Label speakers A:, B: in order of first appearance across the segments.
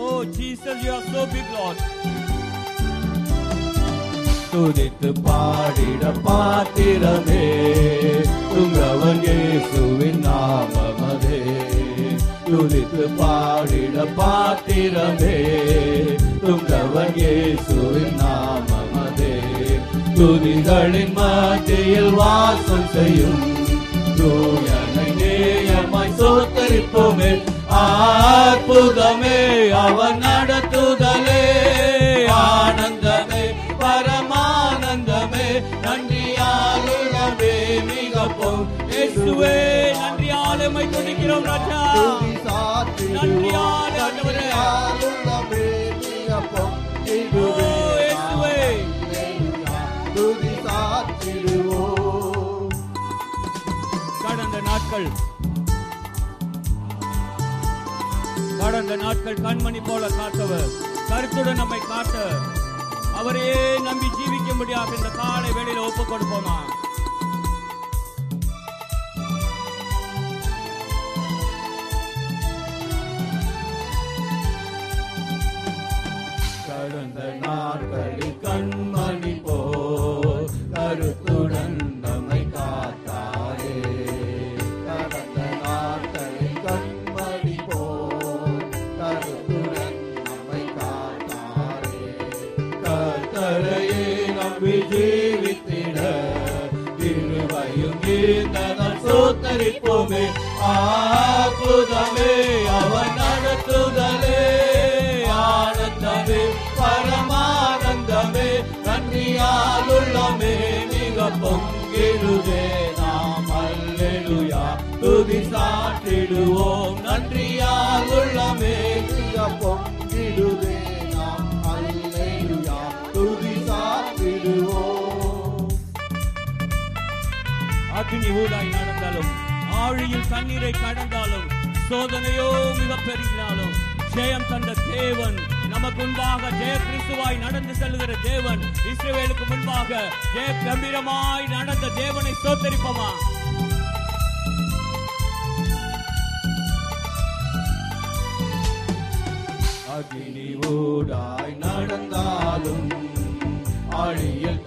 A: Oh, Jesus, you are so big, Lord. துதித்து பாடிட பாத்திரமே துங்கவன் இயேசுவின் நாமமதே. துதித்து பாடிட பாத்திரமே துங்கவன் இயேசுவின் நாமமதே. துதிகளின் மத்தியில் வாசம் செய்யும் தூயனை நேயமாய் சோத்தரிப்போமே. அற்புதமே அவன் நடத்துதலே ஆனந்தமே பரமானந்தமே நன்றியாலுமே மிக இயேசுவே நன்றியாலுமை துதிக்கிறோம் ராஜா ஓ,
B: இதுவே
A: இயேசுவே.
B: துதி சாத்திடுவோம்.
A: கடந்த நாட்கள் கடந்த நாட்கள் கண்மணி போல காத்தவர். கருத்துடன் நம்மை காட்ட அவரையே நம்பி ஜீவிக்கும்படியாக இந்த காலை வேளையில் ஒப்பு கொடுப்போமா திருவையும் சோத்தரிப்போமே. அற்புதமே அவன் நடத்துதலே. ஆனந்தமே பரமானந்தமே நன்றியாலுள்ளமே. மிக பொங்கிடுதே நாம் அல்லேலுயா. துதி சாற்றிடுவோம் நன்றியாலுள்ளமே.
B: மிக
A: அக்னி ஊடாய் நடந்தாலும் ஆழியில் தண்ணீரை கடந்தாலும் சோதனையோ மிக பெருகினாலும் ஜெயம் தந்த தேவன் நமக்கு முன்பாக ஜெய கிறிஸ்துவாய் நடந்து செல்கிற தேவன் இஸ்ரவேலுக்கு முன்பாக ஜெய கம்பீரமாய் நடந்த தேவனை சோத்தரிப்போமா அக்னி ஊடாய் நடந்தாலும் ஆழியில்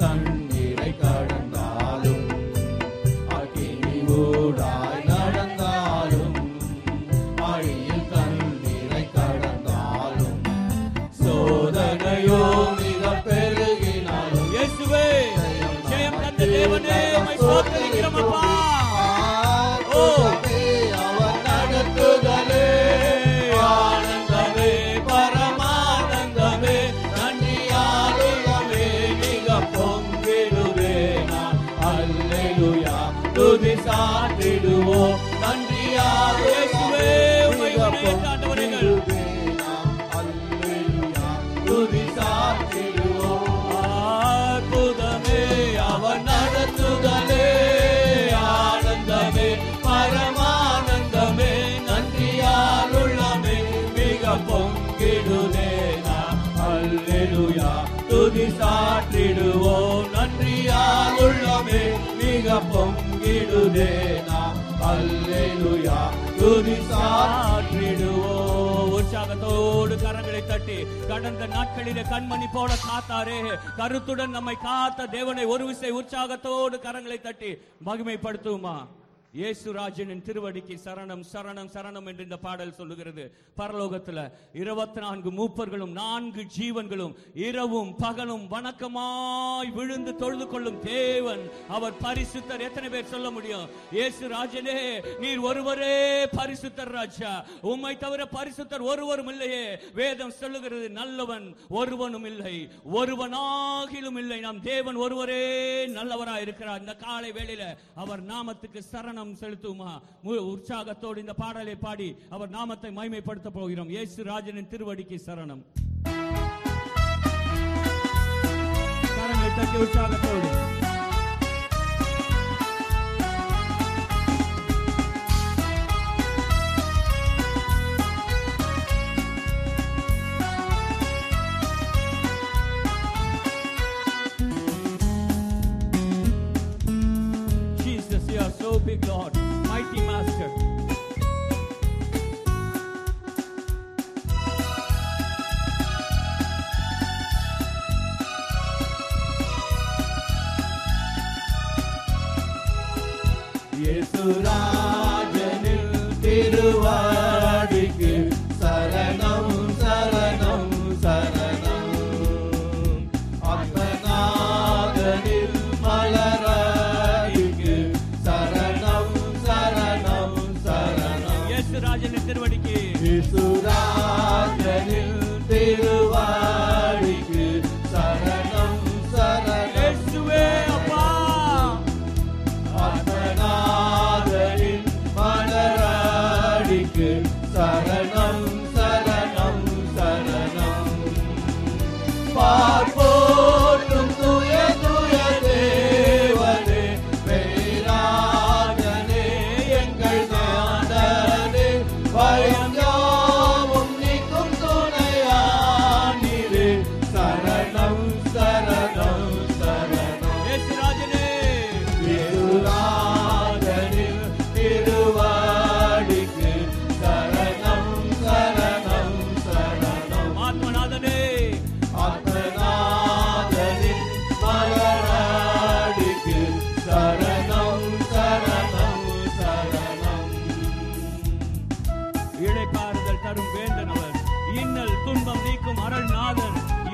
A: அல்லேலூயா துதி சாற்றிடுவோம். உற்சாகத்தோடு கரங்களை தட்டி கடந்த நாட்களிலே கண்மணி போல காத்தாரே. கருத்துடன் நம்மை காத்த தேவனை ஒரு விசை உற்சாகத்தோடு கரங்களை தட்டி மகிமைப்படுத்துவோமா? இயேசு ராஜனின் திருவடிக்கு சரணம் சரணம் சரணம் என்று இந்த பாடல் சொல்லுகிறது. பரலோகத்தில் இருபத்தி நான்கு மூப்பர்களும் நான்கு ஜீவன்களும் இரவும் பகலும் வணக்கமாய் விழுந்து தொழுது கொள்ளும் தேவன். அவர் பரிசுத்தர். எத்தனை பேர் சொல்ல முடியும்? இயேசு ராஜனே நீர் ஒருவரே பரிசுத்தர் ராஜா. உம்மை தவிர பரிசுத்தர் ஒருவரும் இல்லையே. வேதம் சொல்லுகிறது நல்லவன் ஒருவனும் இல்லை. ஒருவனாகிலும் இல்லை. நாம் தேவன் ஒருவரே நல்லவராய் இருக்கிறார் இந்த காலை வேளையில அவர் நாமத்துக்கு சரணம் செலுத்துமா உற்சாகத்தோடு இந்த பாடலை பாடி அவர் நாமத்தை மைமைப்படுத்த போகிறோம். இயேசு ராஜனின் திருவடிக்கு சரணம். கரங்களை தட்டி உற்சாகத்தோடு. So big, Lord, mighty Master.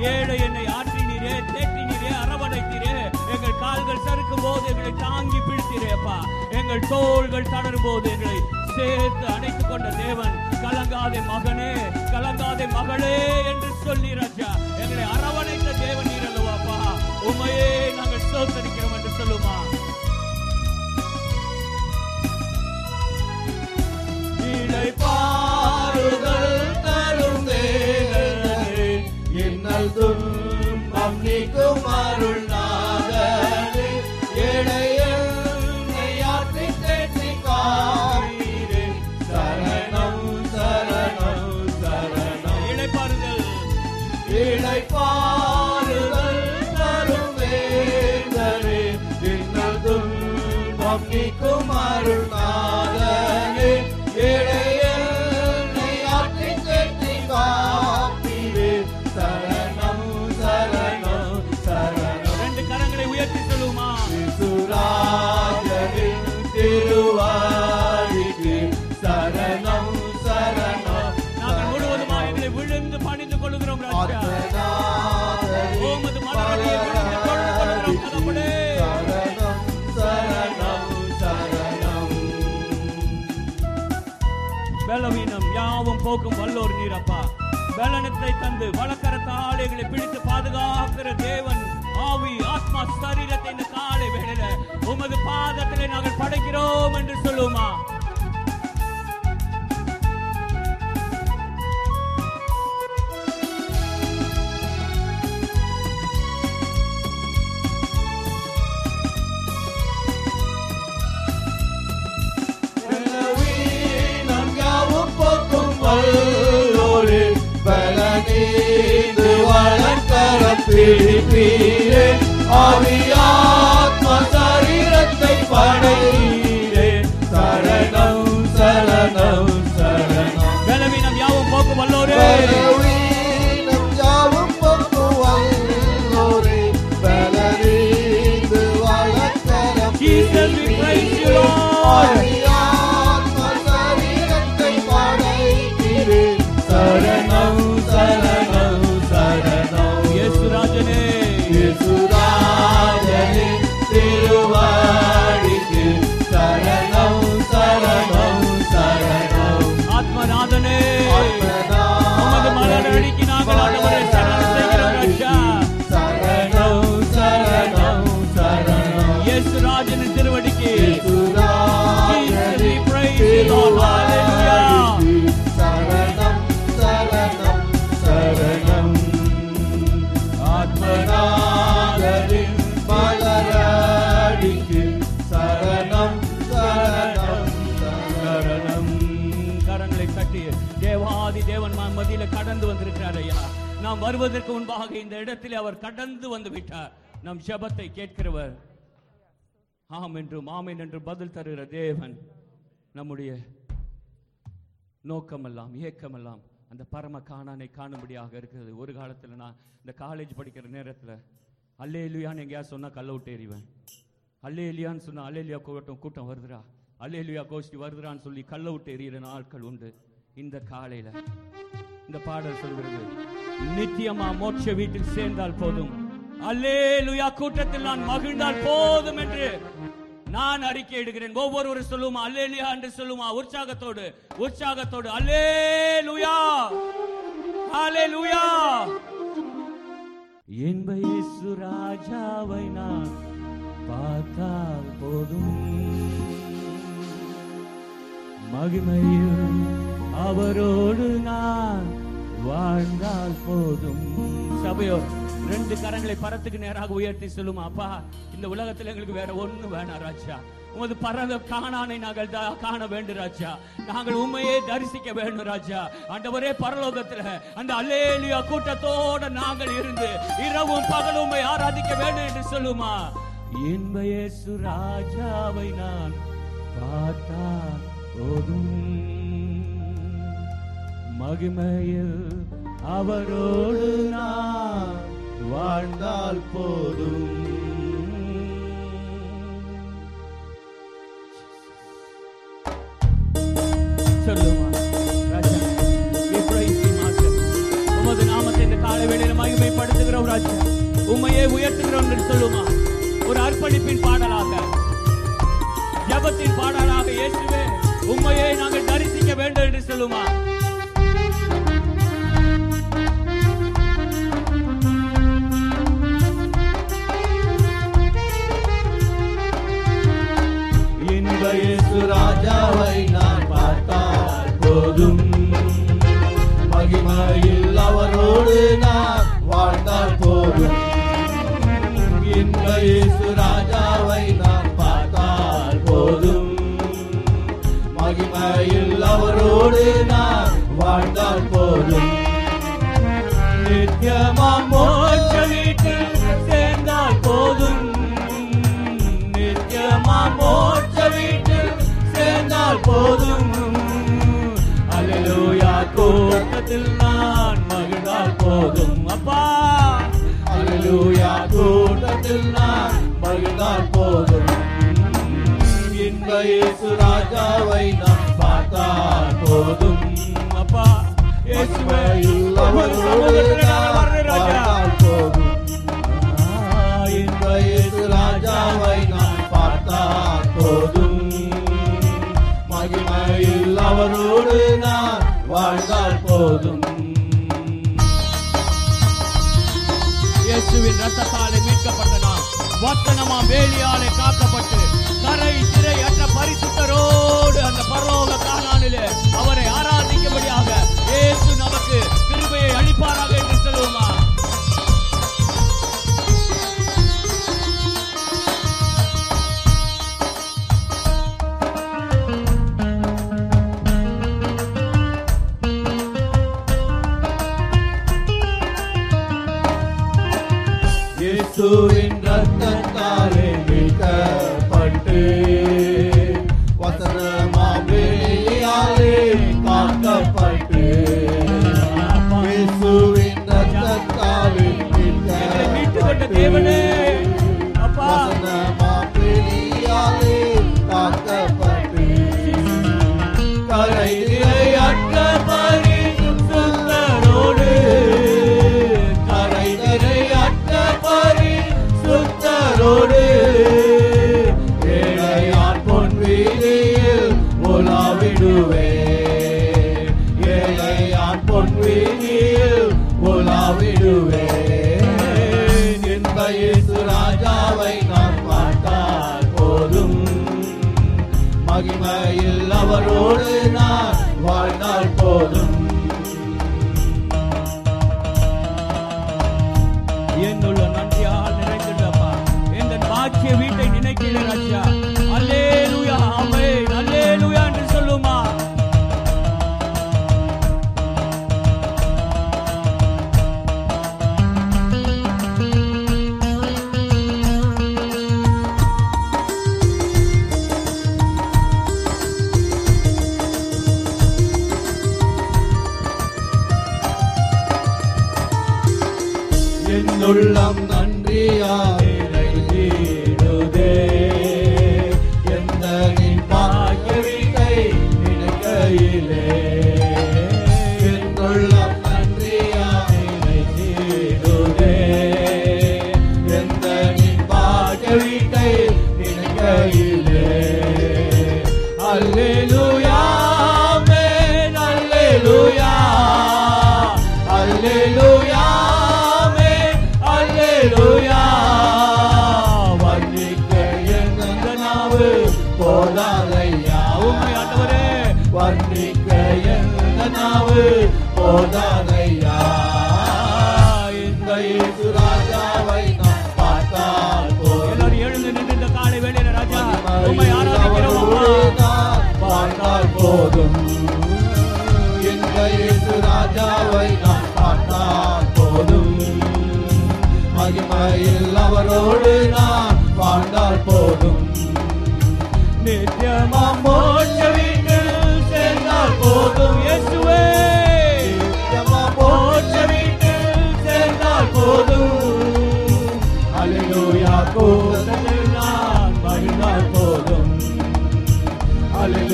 B: ஏழை என்னை ஆற்றினீரே தேற்றினீரே அரவணைத்தீரே. எங்கள் கால்கள் சறுக்கும் போது எங்களை தாங்கி பிடித்தீரேப்பா. எங்கள் தோள்கள் தளரும் போது எங்களை சேர்த்து அணைத்துக் கொண்ட தேவன் கலங்காதே மகனே கலங்காதே மகளே என்று சொல்லி ராஜா. எங்களை அரவணைத்த தேவன் நீர் அல்லவாப்பா. உண்மையே நாங்கள் சோத்தரிக்கிறோம் என்று சொல்லுமா.
A: இழைப்பா நீக்கும்
B: அருள். போக்கும் வல்லோர் நீரப்பா. பலனத்தை தந்து வழக்கரத்தால் ஆலைகளை பிடித்து பாதுகாக்கிற தேவன் ஆவி ஆத்மா சரீரத்தை இந்த காலை வேளையில உமது பாதத்திலே நாங்கள் படைக்கிறோம் என்று சொல்லுமா
A: வளர்க்கரம் பிடிப்பீரே. ஆவியாத்ம சரீரத்தை படைத்தீரே.
B: வருவதற்கு முன்பாக இந்த இடத்தில் அவர் கடந்து வந்து விட்டார். நம் ஜபத்தை கேட்கிறவர். ஆம் என்றும் ஆமேன் என்று பதில் தருகிற தேவன் நம்முடைய நோக்கமெல்லாம் ஏக்கமெல்லாம் அந்த பரம காணானை காணும்படியாக இருக்கிறது. ஒரு காலத்தில் நான் இந்த காலேஜ் படிக்கிற நேரத்தில் அல்லே இல்லையான்னு எங்கேயாவது சொன்னால் கல்ல விட்டு எறிவேன். அல்லே இல்லையான்னு சொன்னால் அல்லே இல்லையா கூட்டம் கூட்டம் வருதுடா. அல்லேலுயா கோஷ்டி வருகிறான்னு சொல்லி கள்ள விட்டு எறிகிற நாட்கள் உண்டு. இந்த காலையில் இந்த பாடல் சொல்கிறது நித்தியமா மோட்ச வீட்டில் சேர்ந்தால் போதும். அல்லேலுயா கூட்டத்தில் நான் மகிழ்ந்தால் போதும் என்று நான் அறிக்கை இடுகிறேன் ஒவ்வொருவரும் சொல்லுமா அல்லேலுயா என்று சொல்லுமா உற்சாகத்தோடு உற்சாகத்தோடு அல்லேலுயா அல்லேலுயா. என்ப இயேசு ராஜாவை நான் பார்த்தால் போதும். மகிமையில் அவரோடு நான் வாழ்ந்தால் போதும். சபையோர் ரெண்டு கரங்களை பரத்துக்கு நேராக உயர்த்தி சொல்லுமா அப்பா இந்த உலகத்துல எங்களுக்கு வேற ஒண்ணு வேணாம் ராஜா. உமது பரத காணானை நாங்கள் காண வேண்டும் ராஜா. நாங்கள் உண்மையே தரிசிக்க வேண்டும் ராஜா. ஆண்டவரே பரலோகத்துல அந்த அல்லேலியா கூட்டத்தோட நாங்கள் இருந்து இரவும் பகலும் உம்மை ஆராதிக்க வேண்டும் என்று சொல்லுமா? இன்பயேசு ராஜாவை நான் பார்த்தா போதும். மகிமையில் அவரோடு நான்
A: வாழ்ந்தால் போதும்.
B: சொல்லுமா உமது நாமத்தை இந்த காலை வேளையில் மகிமைப்படுத்துகிறோம் ராஜா. உண்மையை உயர்த்துகிறோம் என்று சொல்லுமா. ஒரு அர்ப்பணிப்பின் பாடலாக ஜபத்தின் பாடலாக இயேசுவே உண்மையை நாங்கள் தரிசிக்க வேண்டும் என்று சொல்லுமா.
A: ராஜாவை நான் பார்த்தால் போதும். மகிமையில் அவரோடு நான் வாழ்ந்தால் போதும். இன்ப ராஜாவை நான் பார்த்தால் போதும். மகிமையில் அவரோடு நான் வாழ்ந்தால் போதும். நித்தியமாம் கூட்டத்தில் நான் மகிழ்ந்தால் போதும் அப்பா. அல்லேலூயா கூட்டத்தில் நான் மகிழ்ந்தால் போதும். இன்ப இயேசு ராஜாவை நான் பார்த்தால் போதும்
B: அப்பா. இயேசுவே
A: பார்த்தால் போதும். இன்ப இயேசு ராஜாவை நான் பார்த்தால் போதும். மகிமையில் அவரோடு நான் வாழ்ந்தால் போதும்.
B: இயேசுவின் ரத்தத்தாலே மீட்கப்பட்ட நாம் வத்தனமா
A: வேலியா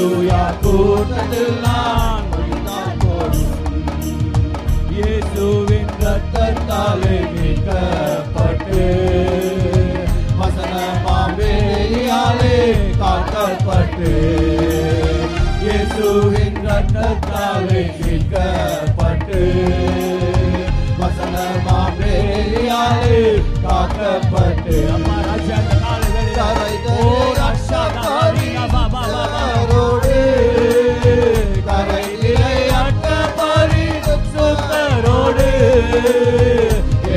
A: அலையூயா கூட்டத்தில் நான்
B: இயேசுவின்
A: ரத்தத்தாலே மீட்கப்பட்டு வசனமாவேலியாலே காக்கப்பட்டு இயேசுவின் ரத்தத்தாலே மீட்கப்பட்டு வசனமாவேலியாலே காக்கப்பட்டு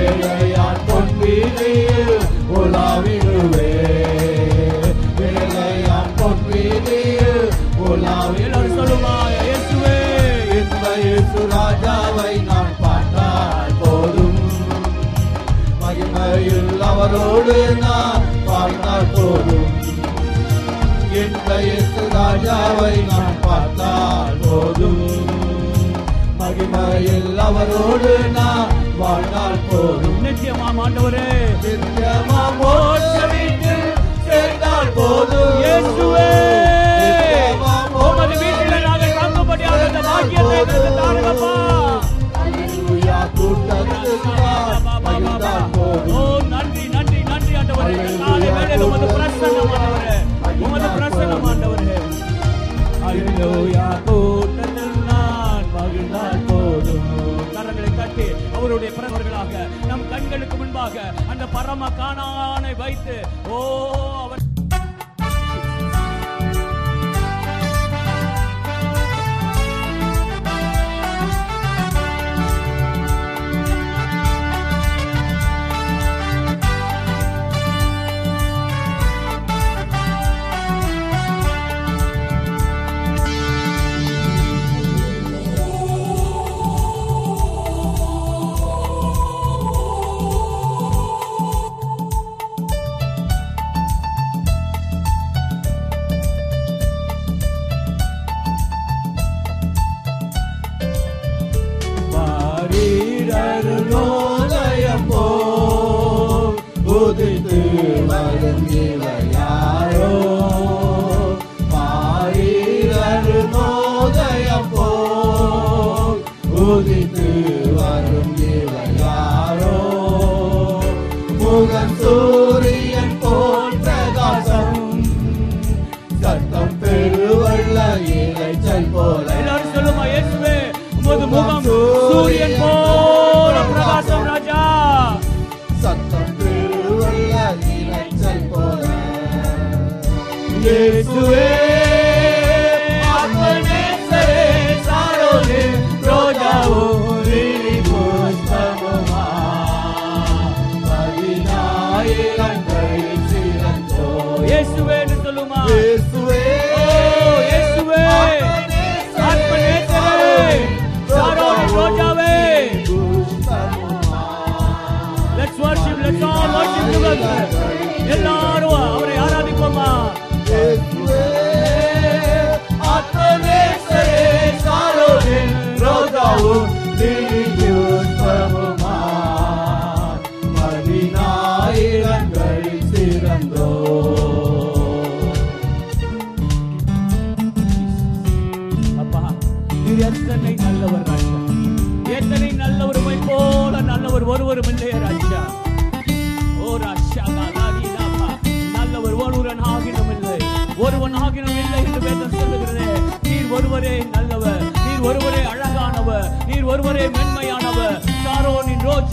A: ஏழையான் பொன்வீதியில் உலாவிடுவே. ஏழையான் பொன்வீதியில்
B: எல்லாரும்
A: உலாவிடுவே.
B: சொல்லுமா இயேசுவே.
A: இந்த இயேசு ராஜாவை நான் பார்த்தால் போதும். மகிமையில் அவரோடு நான் பார்த்தால் போதும். இந்த இயேசு ராஜாவை நான் பார்த்தால் போதும். மகிமையில் அவரோடு நான் வாழ்ந்தால் போதும்.
B: நித்தியமாம் ஆண்டவரே.
A: நித்தியமா மோட்ச வீட்டில் சேர்ந்தால் போதும்.
B: இயேசுவே. உமது வீட்டிலே நாங்கள் தங்கும்படியாக இந்த பாக்கியத்தை எங்களுக்கு தாருங்கப்பா.
A: அல்லேலூயா. போதும்.
B: ஓ நன்றி நன்றி நன்றி ஆண்டவரே. காலை வேளையில் உமது பிரசன்னம் ஆண்டவரே. உமது பிரசன்னம் ஆண்டவரே. அல்லேலூயா. கூட்டத்தில் கரங்களை அவருடைய பிறந்தவர்களாக நம் கண்களுக்கு முன்பாக அந்த பரம காணானை வைத்து ஓ அவர்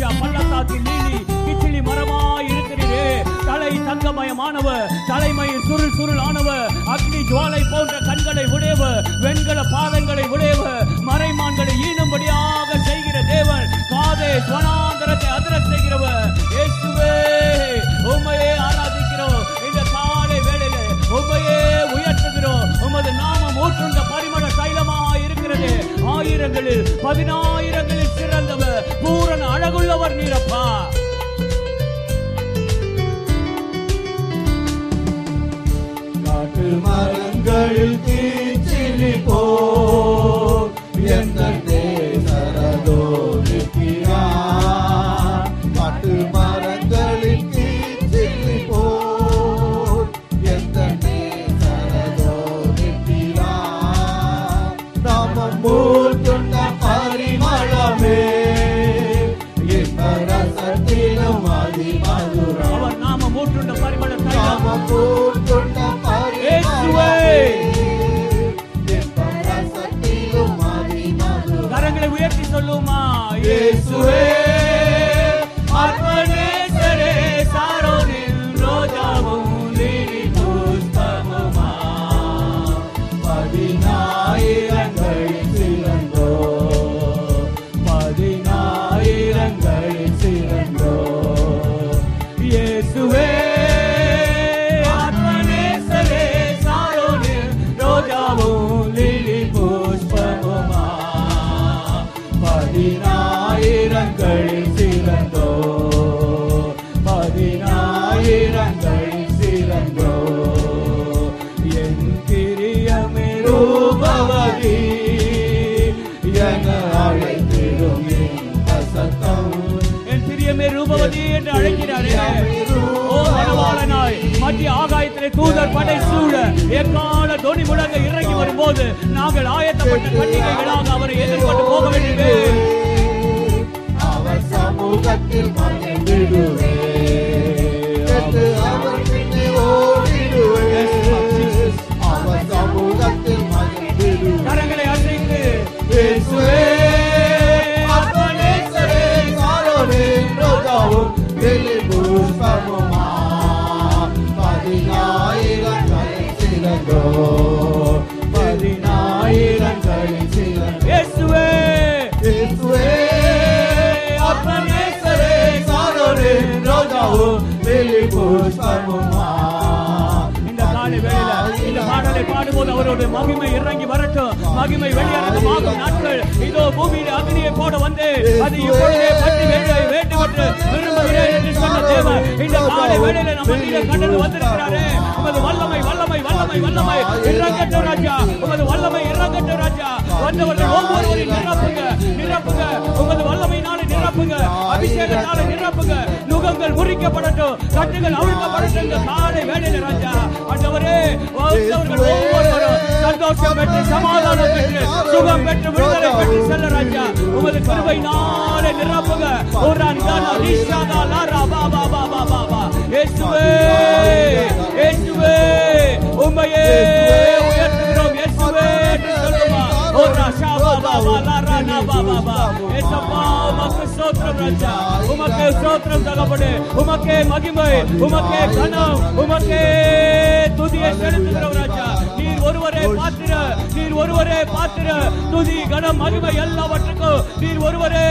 B: ராஜா பள்ளத்தாக்கில் நீலி கிச்சிலி மரமாய் இருக்கிறீரே. தலை தங்கமயமானவர் தலைமை சுருள் சுருள் ஆனவர் அக்னி ஜுவாலை போன்ற கண்களை உடையவர் வெண்கல பாதங்களை உடையவர் மறைமான்களை ஈனும்படியாக செய்கிற
A: தேவன் காதே ஸ்வனாந்தரத்தை அதிர செய்கிறவர். இயேசுவே உண்மையே ஆராதிக்கிறோம். இந்த காலை வேளையில உண்மையே உயர்த்துகிறோம். உமது நாமம்
B: ஊற்றுண்ட பரிமள
A: பதினாயிரங்களில் பதினாயிரங்களில் சிறந்தவர். பூரண
B: அழகுள்ளவர் நீரப்பா.
A: காட்டு மரங்களில் தீச்சிலி போ எந்த புஷ்பமுமா
B: இந்த காலை வேளையில இந்த பாடலை பாடும்போது அவருடைய மகிமை இறங்கி வரட்டும் மகிமை வெளியரங்கமாகும் நாட்கள் இதோ பூமியில அக்னியை போட வந்து அது இப்பொழுதே பற்றி வேண்ட வேண்டும் என்று விரும்புகிறேன் என்று சொன்ன தேவன் இந்த காலை வேளையில நம்ம மத்தியிலே கடந்து வந்திருக்கிறாரே உமது வல்லமை வல்லமை வல்லமை வல்லமை இறங்கட்டும் ராஜா உமது வல்லமை இறங்கட்டும் ராஜா வந்தவர்கள் ஒவ்வொருவரையும் நிரப்புங்க நிரப்புங்க உமது வல்லமையினாலே நிரப்புங்க அபிஷேகத்தாலே நிரப்புங்க. நுகங்கள் முறிக்கப்படட்டும் கட்டுகள் அவிழ்க்கப்படட்டும் இந்த காலை வேளையில ராஜா. ஆண்டவரே வந்தவர்கள் ஒவ்வொருவரும் சந்தோஷம் பெற்று சமாதானம் பெற்று சுகம் பெற்று விடுதலை பெற்று செல்ல ராஜா. உமது கிருபையினாலே நிரப்புங்க ஒரு அன்பான ஈஷாதா லாரா பா பா பா பா பா பா. இயேசுவே இயேசுவே உம்மையே உயர்த்துகிறோம். என்று சொல்லுமா. ஒரு ராஷா பா பா பா லாரா நா பா பா பா ஏசப்பா உமக்கு ஸ்தோத்திரம் ராஜா உமக்கு ஸ்தோத்திரம் தகப்பனே உமக்கே மகிமை உமக்கே கனம் உமக்கே துதியை செலுத்துகிறோம் ராஜா நீர் ஒருவரே பாத்திர நீர் ஒருவரே பாத்திர துதி கனம் மகிமை எல்லாவற்றுக்கும் நீர் ஒருவரே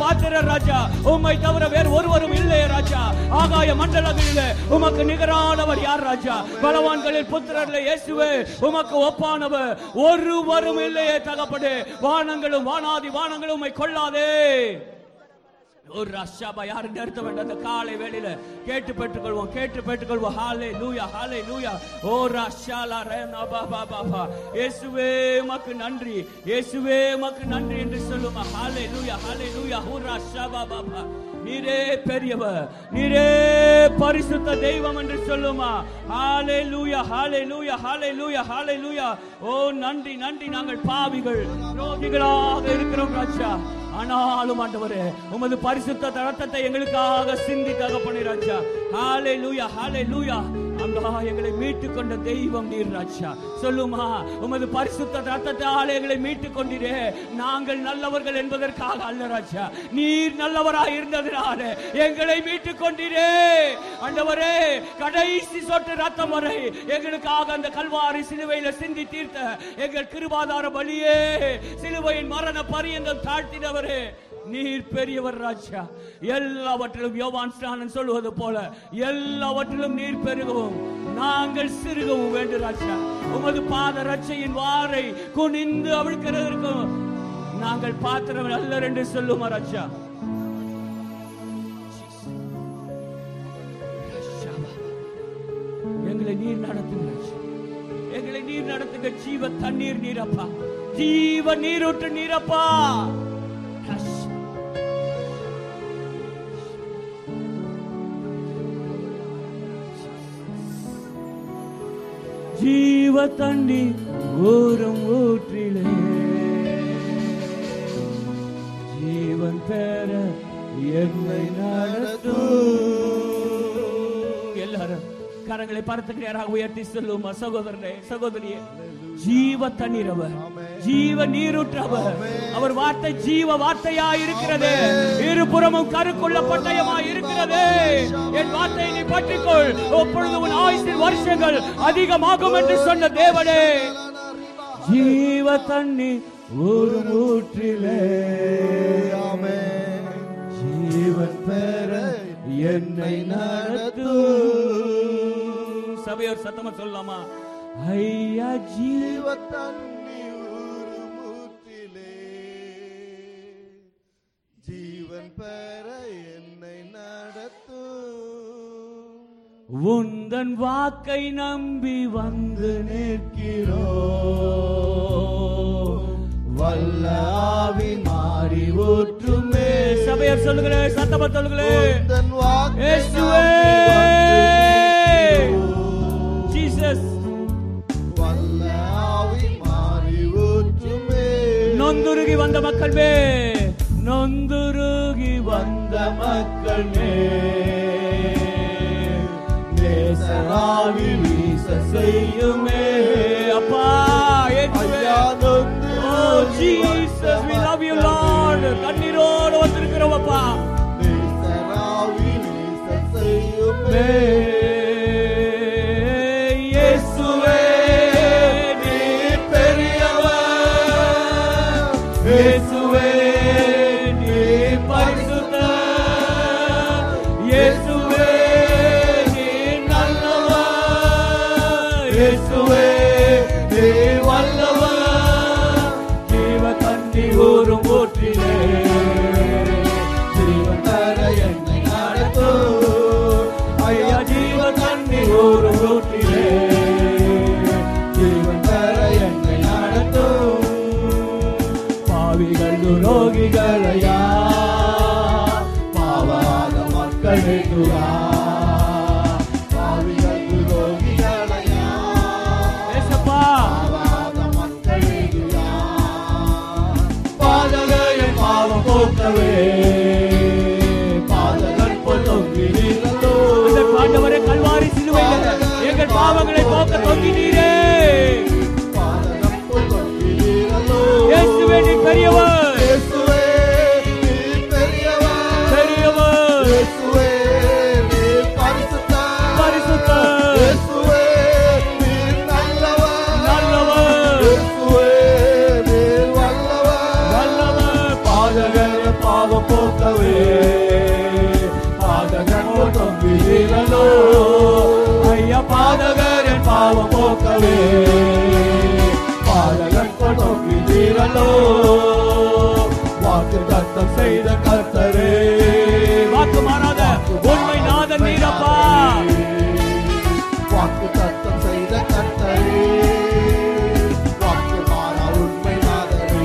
B: பாத்திர ராஜா. உம்மை தவிர வேறு ஒருவரும் இல்லையே ராஜா. ஆகாய மண்டலங்களிலே உமக்கு நிகரானவர் யார் ராஜா? பலவான்களில் புத்திரர்ல இயேசுவே உமக்கு ஒப்பானவர். ஒருவரும் இல்லையே தகப்படு வானங்களும் வானாதி வானங்களும் உம்மை கொள்ளாதே. ஒரு ரஷாபா யாரும் நிறுத்த வேண்டாம் அந்த காலை வேளையில கேட்டு பெற்றுக்கொள்வோம் கேட்டு பெற்றுக்கொள்வோம் ஹாலே லூயா ஹாலே லூயா ஓ ரஷாலா ரேனா பா பா பா பா. இயேசுவே உமக்கு நன்றி. இயேசுவே உமக்கு நன்றி என்று சொல்லுமா? ஹாலே லூயா ஹாலே லூயா ஹூ ரஷாபா பா பா. நீரே பெரியவர் நீரே பரிசுத்த தெய்வம் என்று சொல்லுமா? ஹாலே லூயா ஹாலே லூயா ஹாலே லூயா ஹாலே லூயா ஓ நன்றி நன்றி. நாங்கள் பாவிகள் ரோகிகளாக இருக்கிறோம் ராஜா. ஆனாலும் ஆண்டவரே உமது பரிசுத்த ரத்தத்தை எங்களுக்காக சிந்தி தகப்பனே ராஜா. ஹாலே லூயா ஹாலே லூயா அங்கா எங்களை மீட்டு கொண்ட தெய்வம் நீர் ராஜா. சொல்லுமா உமது பரிசுத்த ரத்தத்தால் எங்களை மீட்டு கொண்டிரே நாங்கள் நல்லவர்கள் என்பதற்காக அல்ல ராஜா. நீர் நல்லவராய் இருந்ததினால எங்களை மீட்டு கொண்டிரே ஆண்டவரே கடைசி சொட்டு ரத்தம் வரை எங்களுக்காக அந்த கல்வாரி சிலுவையில சிந்தி தீர்த்த எங்கள் கிருபாதார பலியே. சிலுவையின் மரண பரியந்தம் தாழ்த்தினவரே. நீர் பெரியவர் ராஜா. எல்லாவற்றிலும் யோவான் ஸ்நானன் சொல்வது போல எல்லாவற்றிலும் நீர் பெருகவும். நாங்கள் சிறுகவும் வேண்டும் ராஜா. உமது பாத ரச்சையின் வாரை குனிந்து அவிழ்க்கிறதற்கும்
A: நாங்கள் பாத்திரம் அல்ல என்று சொல்லுமா ராஜா? எங்களை நீர் நடத்துங்க எங்களை நீர் நடத்துங்க. ஜீவ தண்ணீர் நீரப்பா. ஜீவ நீரூற்று நீரப்பா. ஜீவ தண்ணி ஊரும் ஊற்றிலே. ஜீவன் பெற என்னை நடத்தும். எல்லாரும் கரங்களை பரத்துக்கு நேராக உயர்த்தி சொல்லுமா சகோதரனே சகோதரியே. ஜீவ தண்ணீர் அவர் ஜீவ நீரூற்று அவர் வார்த்தை ஜீவ வார்த்தையா இருக்கிறது இருபுறமும் கருக்குள்ள பட்டயமா இருக்கிறது. என் வார்த்தையை நீ பற்றிக்கொள். அப்பொழுது உன் ஆயுசின் வருஷங்கள் அதிகமாகும் என்று சொன்ன தேவனே. ஜீவ தண்ணி ஒரு ஊற்றிலே ஜீவன் பெற என்னை நடத்தும் சபையோர் சத்தமா சொல்லலாமா? ஐயா ஜீவ
B: ஜீவன் பெற
A: உந்தன் வாக்கை நம்பி வந்து நிற்கிறோ.
B: வல்ல ஆவி மாறி ஊற்றுமே
A: சபையர் சொல்லுங்களே சத்தமா சொல்லுங்களே.
B: உந்தன் வாக்கை
A: ஜீசஸ்.
B: வல்ல ஆவி மாறி ஊற்றுமே
A: நொந்துருகி வந்த மக்கள் மே நொந்துருகி வந்த மக்கள் மே நேசராவி வீச செய்யுமே அப்பா இயேசுவே. பாவங்களை போக்க தொங்கினீரே
B: பாதகம் போல் தொங்கினீரல்லோ.
A: இயேசுவே நீ பெரியவர்
B: இயேசுவே, நீர் பெரியவர்.
A: பெரியவர் தொங்கினீரோ வாக்கு தத்தம் செய்த கர்த்தரே வாக்கு மாறாத உண்மை நாதன் நீரப்பா
B: வாக்கு தத்தம் செய்த கர்த்தரே. வாக்கு மாறா உண்மை நாதரே.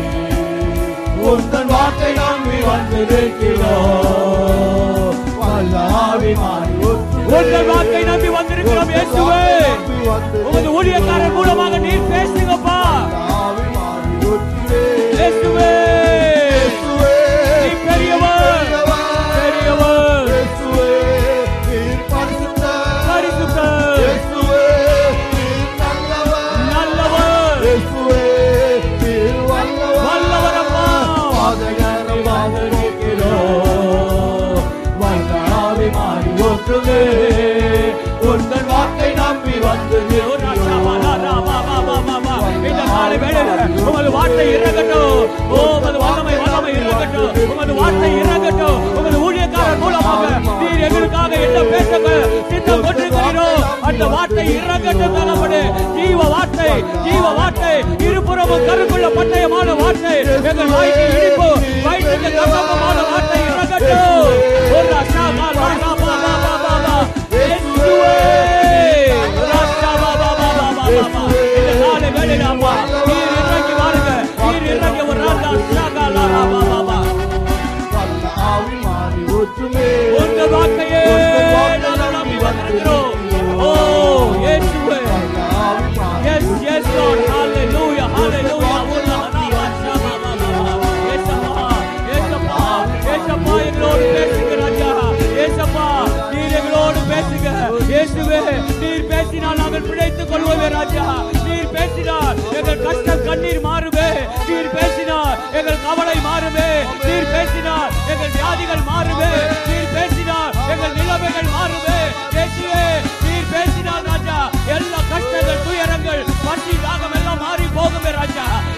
A: உந்தன் வாக்கை நம்பி வந்திருக்கிறோம் வல்லாவி மாறி உங்கள் வாக்கை நம்பி வந்திருக்கிறோம் இயேசுவே உமது ஊழியக்காரர் மூலமாக ஓ உமது வல்லமை வல்லமை இறங்கட்டும் உமது வார்த்தை இறங்கட்டும் உமது ஊழியக்காரர் மூலமாக நீர் எங்களுக்காக என்ன பேசுங்க திட்டம் கொண்டிருக்கிறோம் அந்த வார்த்தை இறங்கட்டும் தகப்படு ஜீவ வார்த்தை ஜீவ வார்த்தை
B: இருபுறமும் கருக்குள்ள பட்டயமான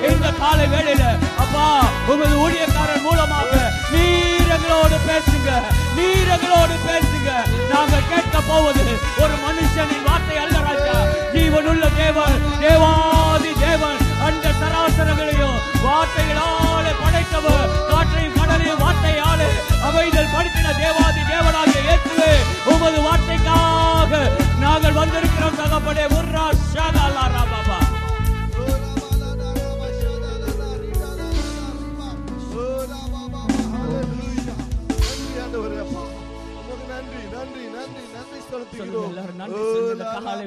B: இந்த காலை வேளையில அப்பா உமது ஊழியக்காரன் மூலமாக நீரங்களோடு பேசுங்க நீரங்களோடு பேசுங்க. நாங்கள் கேட்க போவது ஒரு மனுஷனின் வார்த்தை அல்ல ராஜா. ஜீவனுள்ள தேவன் தேவாதி தேவன் அந்த சராசரங்களையும் வார்த்தைகளாலே படைத்தவர் காற்றையும் கடலையும் வார்த்தையாலே அமைதல் படுத்தின தேவாதி தேவனாக இயேசுவே உமது வார்த்தைக்காக நாங்கள் வந்திருக்கிறோம் தகப்படே ஒரு ஷாதா லா ரா பாபா காலை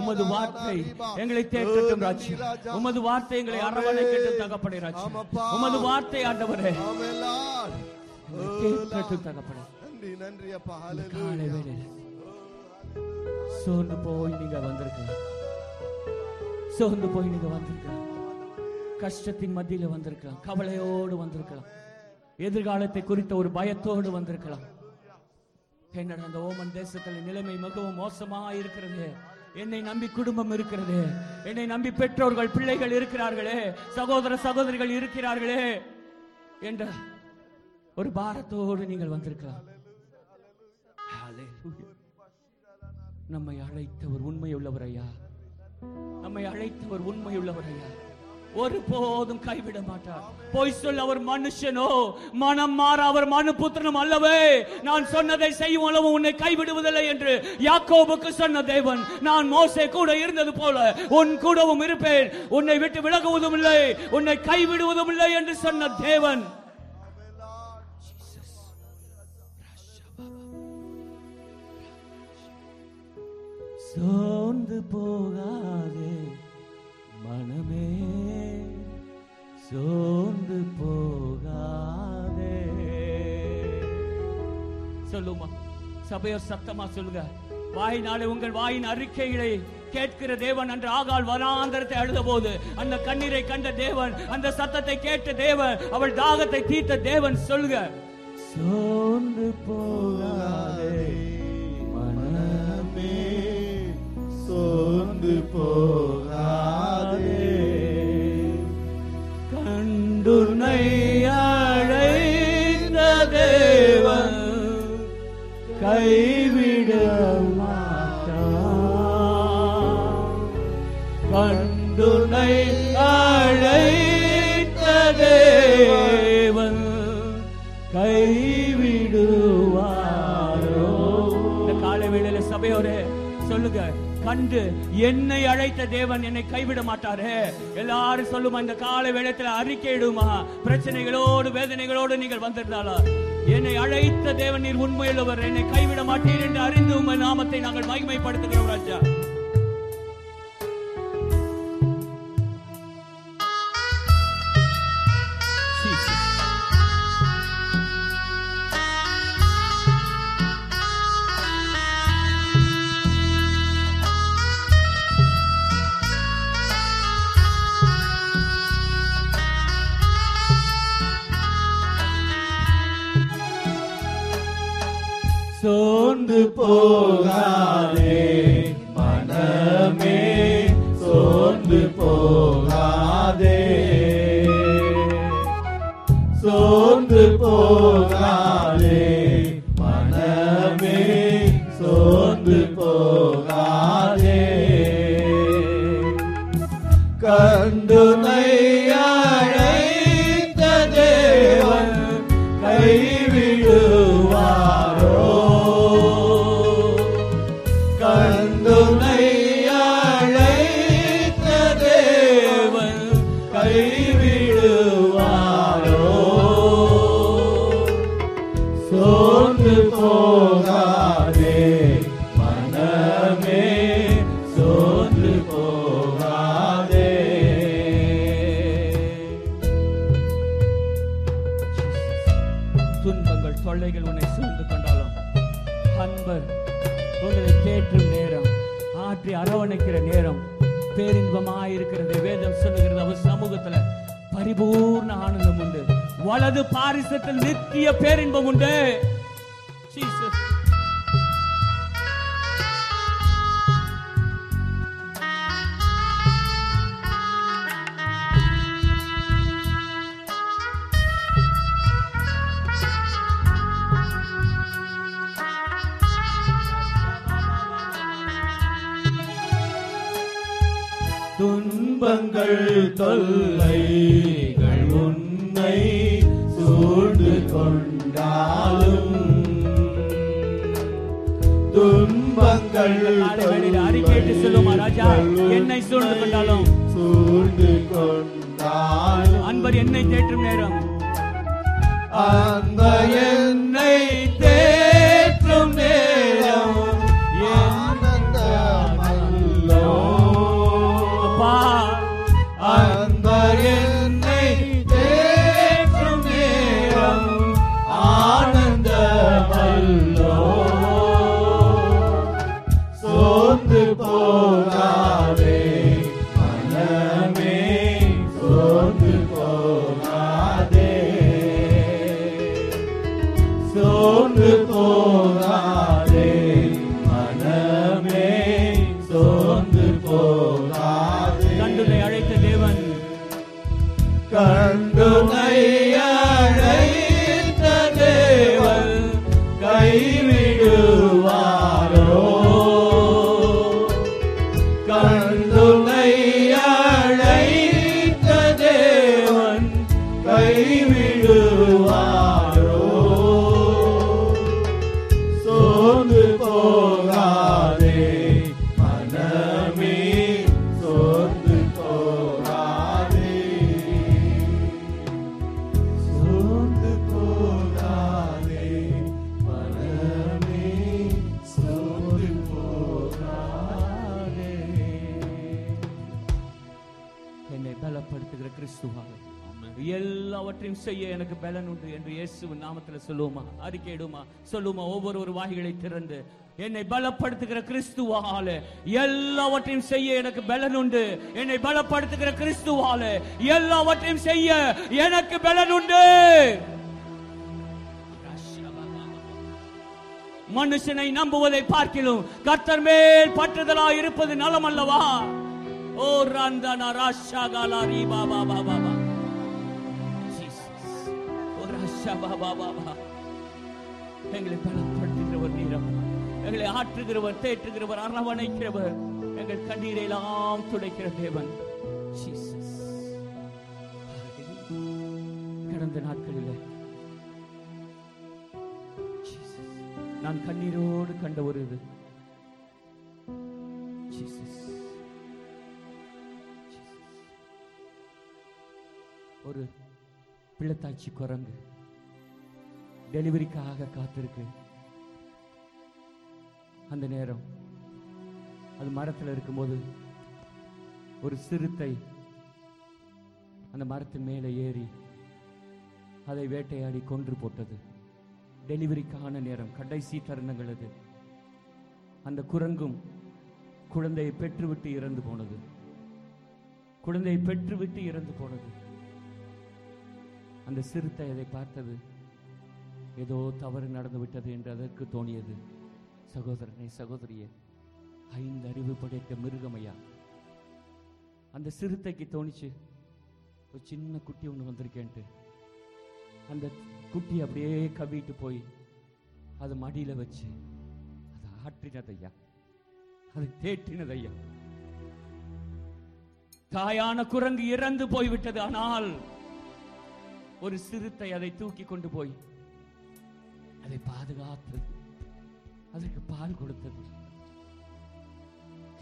B: உமது வார்த்தை எங்களை தேற்றட்டும் ராஜா. உமது வார்த்தை எங்களை அரவணைக்கட்டும் தகப்படே ராஜா உமது வார்த்தை ஆண்டவரே. தேற்றட்டும் தகப்படே
C: நன்றி நன்றி அப்பா.
B: காலை வேளையில. சோர்ந்து போய் நீங்க வந்திருக்கலாம் சோர்ந்து போய் நீங்க வந்திருக்கலாம் கஷ்டத்தின் மத்தியில வந்திருக்கலாம். கவலையோடு வந்திருக்கலாம். எதிர்காலத்தை குறித்த ஒரு பயத்தோடு வந்திருக்கலாம். என்னடா அந்த ஓமன் தேசத்தில் நிலைமை மிகவும் மோசமா இருக்கிறது என்னை நம்பி குடும்பம் இருக்கிறது. என்னை நம்பி பெற்றோர்கள் பிள்ளைகள் இருக்கிறார்களே. சகோதர சகோதரிகள் இருக்கிறார்களே. என்ற ஒரு பாரத்தோடு நீங்கள் வந்திருக்கலாம். நம்மை அழைத்தவர் உண்மையுள்ளவர் ஐயா. நம்மை அழைத்தவர் உண்மையுள்ளவர் ஐயா. ஒருபோதும் கைவிட மாட்டார். பொய் சொல் அவர் மனுஷனோ மனம் மாற அவர் மனு புத்திரனும் அல்லவே. நான் சொன்னதை செய்யும் அளவு உன்னை கைவிடுவதில்லை என்று யாக்கோபுக்கு சொன்ன தேவன் நான் மோசே கூட இருந்தது போல உன் கூடவும் இருப்பேன். உன்னை விட்டு விலகுவதும் இல்லை உன்னை கைவிடுவதும் இல்லை என்று சொன்ன தேவன். சோர்ந்து போகாதே மனமே. சோர்ந்து போகாதே. சொல்லுமா சபையோர் சத்தமா சொல்லுங்க. வாயினாலே உங்கள் வாயின் அறிக்கைகளை கேட்கிற தேவன் அன்று ஆகால் வராந்தரத்தை அழுத போது அந்த கண்ணீரை கண்ட தேவன் அந்த சத்தத்தை கேட்ட தேவன் அவள் தாகத்தை தீர்த்த தேவன் சொல்லுங்க. சோர்ந்து போகாதே. மனமே
C: சோர்ந்து போகாதே.
B: கருணை அழைந்த தேவன் கை சொல்லுங்க கண்டு என்னை அழைத்த தேவன் என்னை கைவிட மாட்டாரே. எல்லாரும் சொல்லுமா இந்த கால வேளையத்துல அறிக்கையிடுமா பிரச்சனைகளோடு வேதனைகளோடு நீங்கள் வந்திருந்தாலும் என்னை அழைத்த தேவன் நீர் உண்மையுள்ளவர். என்னை கைவிட மாட்டீர் என்று அறிந்து உங்கள் நாமத்தை நாங்கள் மகிமைப்படுத்துகிறோம் ராஜா. பரிபூர்ண ஆனந்தம் உண்டு. வலது பாரிசத்தில் நித்திய பேரின்பம் உண்டு. Allah கேடுமா? சொல்லுமா ஒவ்வொரு ஒரு வாய்களை திறந்து என்னை பலப்படுத்துகிற கிறிஸ்துவால எல்லாவற்றையும் செய்ய எனக்கு பலன் உண்டு. என்னை பலப்படுத்துகிற கிறிஸ்துவால எல்லாவற்றையும் செய்ய எனக்கு பலன் உண்டு. மனுஷனை நம்புவதை பார்க்கிலும் கர்த்தர் மேல் பற்றுதலா இருப்பது நலம் அல்லவா ஓ ராந்தானா ராஷா காலா ரீ பாபா பாபா பா ஜீசஸ் ஓ ராஷா பாபா பாபா எங்களை பலப்படுத்துகிறவர் நீரம் எங்களை ஆற்றுகிறவர் தேற்றுகிறவர் அரவணைக்கிறவர். எங்கள் கண்ணீரை எல்லாம் துடைக்கிற தேவன். கடந்த நாட்களில் நான் கண்ணீரோடு கண்ட ஒரு இது. ஒரு பிள்ளத்தாச்சி குரங்கு. டெலிவரிக்காக காத்திருக்கு. அந்த நேரம் அது மரத்தில் இருக்கும்போது ஒரு சிறுத்தை அந்த மரத்தின் மேலே ஏறி அதை வேட்டையாடி கொன்று போட்டது. டெலிவரிக்கான நேரம் கடைசி தருணங்கள் அது. அந்த குரங்கும் குழந்தையை பெற்றுவிட்டு இறந்து போனது. குழந்தையை பெற்றுவிட்டு இறந்து போனது. அந்த சிறுத்தை அதை பார்த்தது. ஏதோ தவறு நடந்து விட்டது என்று அதற்கு தோணியது. சகோதரனே சகோதரியே ஐந்து அறிவு படைத்த மிருகமையா? அந்த சிறுத்தைக்கு தோணிச்சு ஒரு சின்ன குட்டி ஒன்று வந்திருக்கேன்ட்டு. அந்த குட்டி அப்படியே கவிட்டு போய் அது மடியில வச்சு அதை ஆற்றினதையா? அது தேற்றினதையா? தாயான குரங்கு இறந்து போய்விட்டது ஆனால் ஒரு சிறுத்தை அதை தூக்கி கொண்டு போய் அதை பாதுகாத்தது. அதற்கு பால் கொடுத்தது.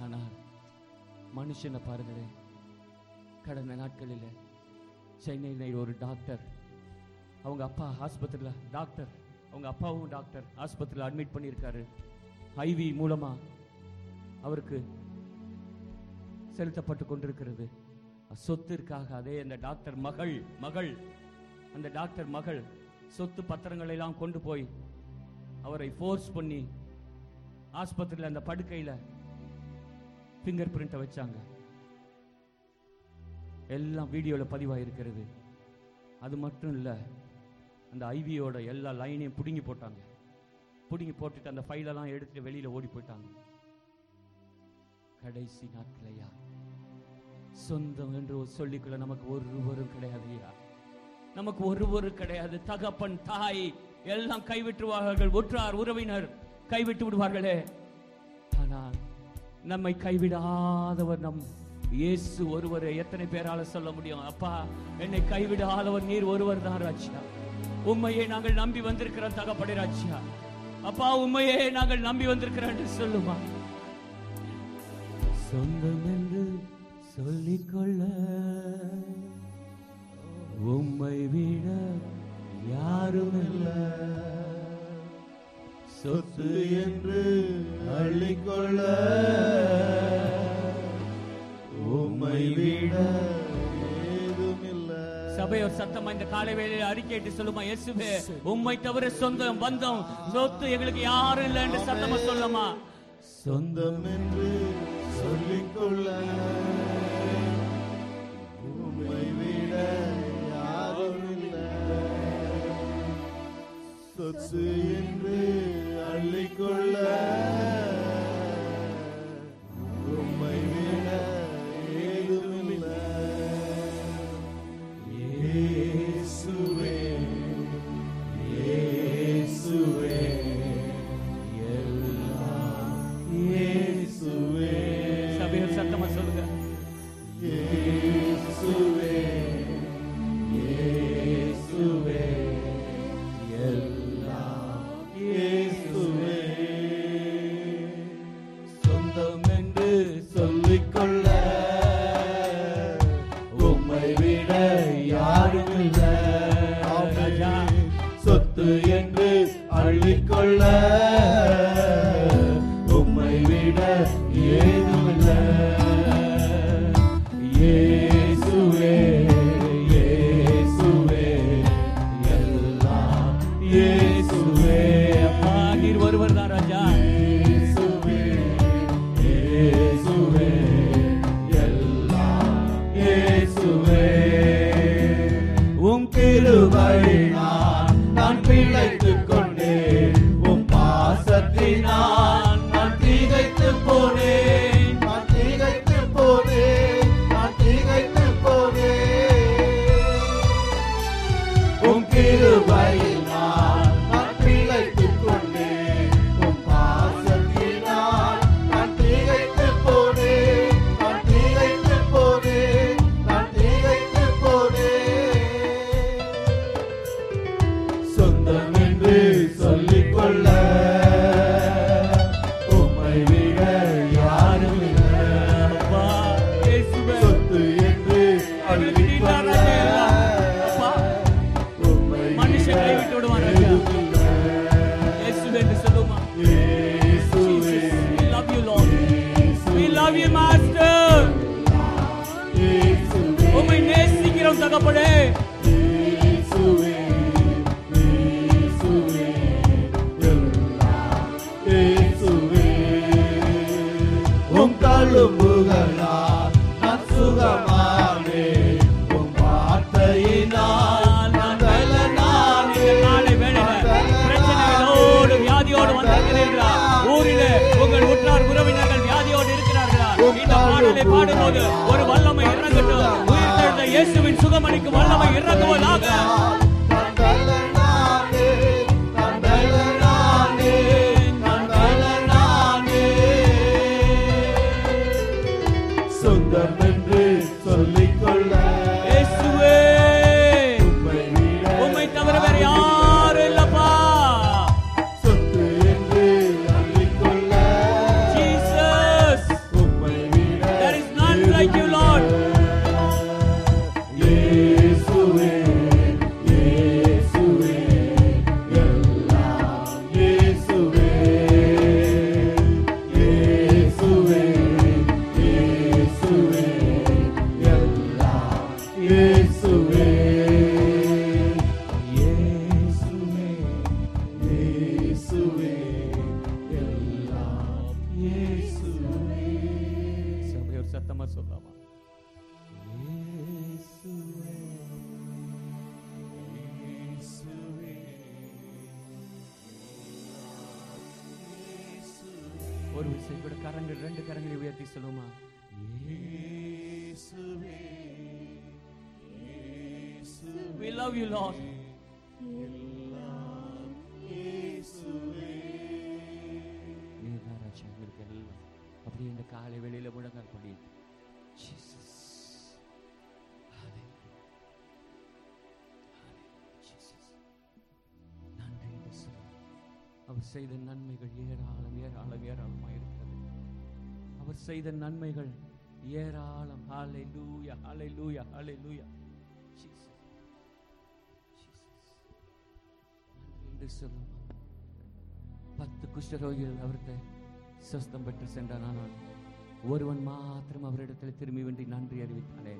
B: ஆனால் மனுஷனை பாருங்களேன் கடந்த நாட்களில் சென்னையில் ஒரு டாக்டர் அவங்க அப்பா ஆஸ்பத்திரியில் டாக்டர் அவங்க அப்பாவும் டாக்டர் ஆஸ்பத்திரியில் அட்மிட் பண்ணியிருக்காரு. ஐவி மூலமா அவருக்கு செலுத்தப்பட்டு கொண்டிருக்கிறது. சொத்திற்காக அதே அந்த டாக்டர் மகள் மகள் அந்த டாக்டர் மகள் சொத்து பத்திரங்களை எல்லாம் கொண்டு போய் அவரை ஃபோர்ஸ் பண்ணி ஆஸ்பத்திரியில் அந்த படுக்கையில ஃபிங்கர் பிரிண்ட்டை வச்சாங்க. எல்லாம் வீடியோல பதிவாயிருக்கிறது. அது மட்டும் இல்ல அந்த ஐவியோட எல்லா லைனையும் புடுங்கி போட்டாங்க. புடுங்கி போட்டுட்டு அந்த ஃபைலெல்லாம் எடுத்துட்டு வெளியில ஓடி போயிட்டாங்க. கடைசி நாட்களையா? சொந்தம் என்று சொல்லிக்கொள்ள நமக்கு ஒருவரும் கிடையாதுயா நமக்கு ஒருவரும் கிடையாது. தகப்பன் தாய் எல்லாம் கைவிட்டுவார்கள். ஒற்றார் உறவினர் கைவிட்டு விடுவார்களே. ஆனால் நம்மை கைவிடாதவர் நம் இயேசு ஒருவரை எத்தனை பேரால சொல்ல முடியும்? அப்பா என்னை கைவிடாதவர் நீர் ஒருவர் தான் ராஜ்யா. உண்மையை நாங்கள் நம்பி வந்திருக்கிறோம் தகப்படை ராஜ்யா. அப்பா உண்மையே நாங்கள் நம்பி வந்திருக்கிறோம் என்று சொல்லுமா? சொந்தம் என்று சொல்லிக்கொள்ள உம்மை விட யாரும் இல்லை
A: சொத்து என்று அள்ளிக்கொள்ள. உம்மை விட
B: சபை ஒரு சத்தமா இந்த காலை வேளையில அறிக்கையிட்டு சொல்லுமா இயேசுவே உம்மை தவிர சொந்தம் பந்தம் சொத்து எங்களுக்கு யாரும் இல்லை என்று சத்தமா சொல்லுமா?
A: சொந்தம் என்று சொல்லிக்கொள்ள. சொத்து என்று அள்ளிக்கொள்ள
B: செய்த நன்மைகள் ஏராளம். ஹalleluya ஹalleluya ஹalleluya Jesus Jesus. என்று பத்து குஷ்டரோகிகள் அவர்கிட்ட சுஸ்தம் பெற்று சென்றான். ஆனால் ஒருவன் மாத்திரம் அவரிடத்தில் திரும்பி வேண்டி நன்றி அறிவித்தானே?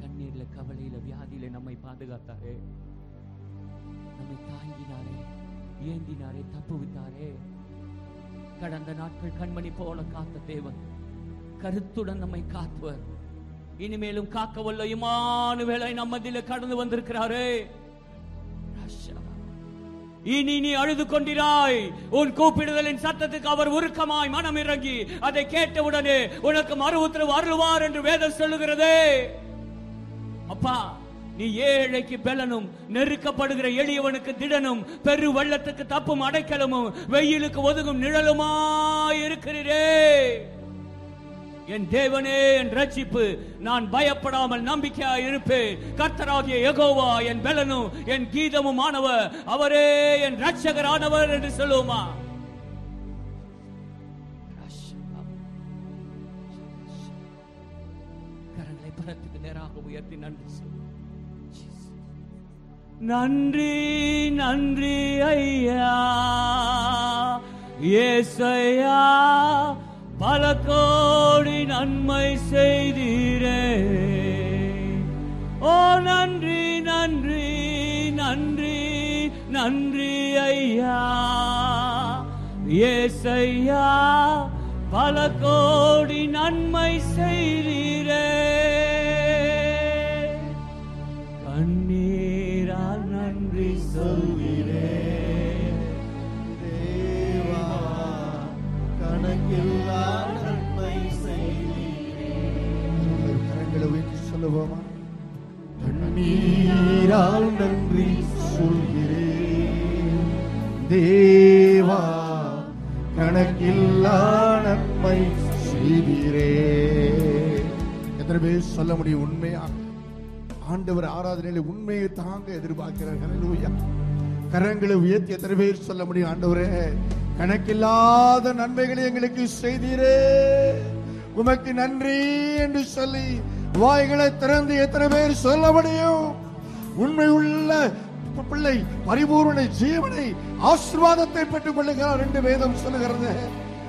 B: கண்ணீர்ல கவலையில வியாதியில நம்மை பாதுகாத்தாரே. நம்மை தாங்கினாரே ஏந்தினாரே தப்புவித்தாரே. கடந்த நாட்கள் கண்மணி போல காத்த தேவன் கருத்துடன் நம்மை காத்துவர். இனிமேலும் காக்க வல்ல இமானுவேலை நம்மதில கடந்து வந்திருக்கிறாரே. இனி நீ அழுது கொண்டிராய். உன் கூப்பிடுதலின் சத்தத்துக்கு அவர் உருக்கமாய் மனம் இறங்கி அதை கேட்டவுடனே உனக்கு மறு உத்தரவு அருள்வார் என்று வேதம் சொல்லுகிறதே. அப்பா நீ ஏழைக்கு பெலனும் நெருக்கப்படுகிற எளியவனுக்கு திடனும் பெரு வெள்ளத்துக்கு தப்பும் அடைக்கலமும் வெயிலுக்கு ஒதுங்கும் நிழலுமாய் இருக்கிறீரே. என் தேவனே என் ரட்சிப்பு நான் பயப்படாமல் நம்பிக்கையா இருப்பேன். கர்த்தராகிய எகோவா என் பெலனும் என் கீதமும் ஆனவர் அவரே என் ரட்சகரானவர் என்று சொல்லுவோமா? உயர்த்தி நன்றி சொல்லு. நன்றி நன்றி ஐயா. ஏசையா பல கோடி நன்மை செய்தீரே. ஓ நன்றி நன்றி நன்றி நன்றி ஐயா. ஏசையா பல கோடி நன்மை செய்தீரே.
C: சொல்லுவோமா கண்ணீரால் நன்றி சொல்கிறேன். தேவா கணக்கில்லா நன்மை செய்கிறே எத்தனை பேர் சொல்ல முடியும்? உண்மையா? ஆண்டவர் ஆராதனையில உண்மையை தாங்க எதிர்பார்க்கிறார். கரங்களை உயர்த்தி எத்தனை பேர் சொல்ல முடியும்? ஆண்டவரே கணக்கில்லாத நன்மைகளை எங்களுக்கு செய்தீரே. உமக்கு நன்றி என்று சொல்லி வாய்களை திறந்து எத்தனை பேர் சொல்ல முடியும்? உண்மை உள்ள பிள்ளை பரிபூர்ண ஜீவனை ஆசிர்வாதத்தை பெற்றுக் கொள்ளுகிறார் என்று வேதம் சொல்லுகிறது.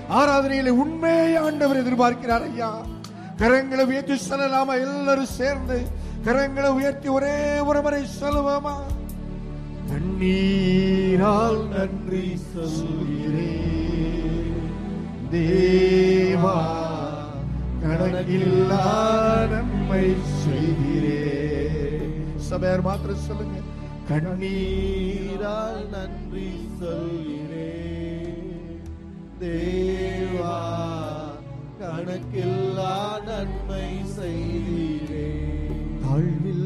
C: ஆராதனையில உண்மையை ஆண்டவர் எதிர்பார்க்கிறார் ஐயா. கரங்களை உயர்த்தி சொல்லலாமா? எல்லாரும் சேர்ந்து கரங்களை உயர்த்தி ஒரே ஒரு முறை சொல்லுவோமா? கண்ணீரால் நன்றி சொல்கிறேன். தேவா கணக்கில்லா நன்மை செய்கிறே. சபையார் மாத்திரம் சொல்லுங்க. கண்ணீரால் நன்றி சொல்கிறே. தேவா கணக்கில்லா நன்மை செய்கிறே. தாழ்வில்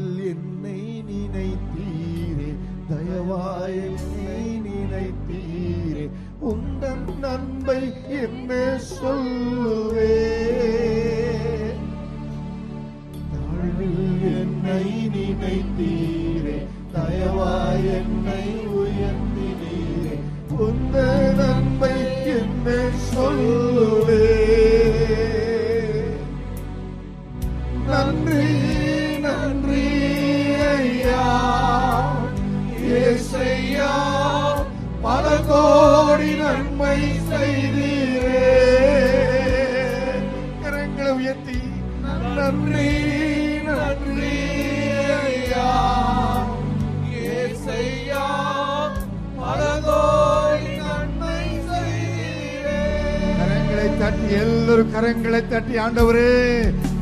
C: ஆண்டவரே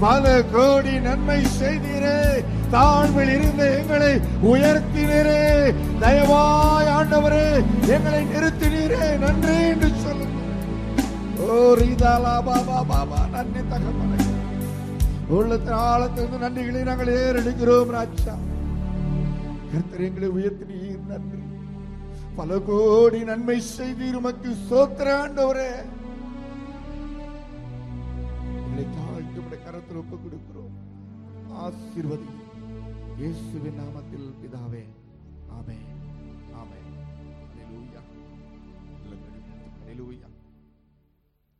C: பல கோடி நன்மை செய்தீரே. தாழ்வில் இருந்த எங்களை உயர்த்தினரே. தயவாய் ஆண்டவரே எங்களை நிறுத்தினீரே. நன்றி என்று சொல்லுங்க ஓ ரீதாலா பாபா பாபா நன்றி தகவலை உள்ளத்தின் ஆழத்திலிருந்து நன்றிகளை நாங்கள் ஏறெடுக்கிறோம் ராஜா. கர்த்தர் எங்களை உயர்த்தினீர் நன்றி. பல கோடி நன்மை செய்தீர் உமக்கு சோத்திர ஆண்டவரே. ஆசீர்வதி இயேசுவின் நாமத்தில் பிதாவே ஆமென்.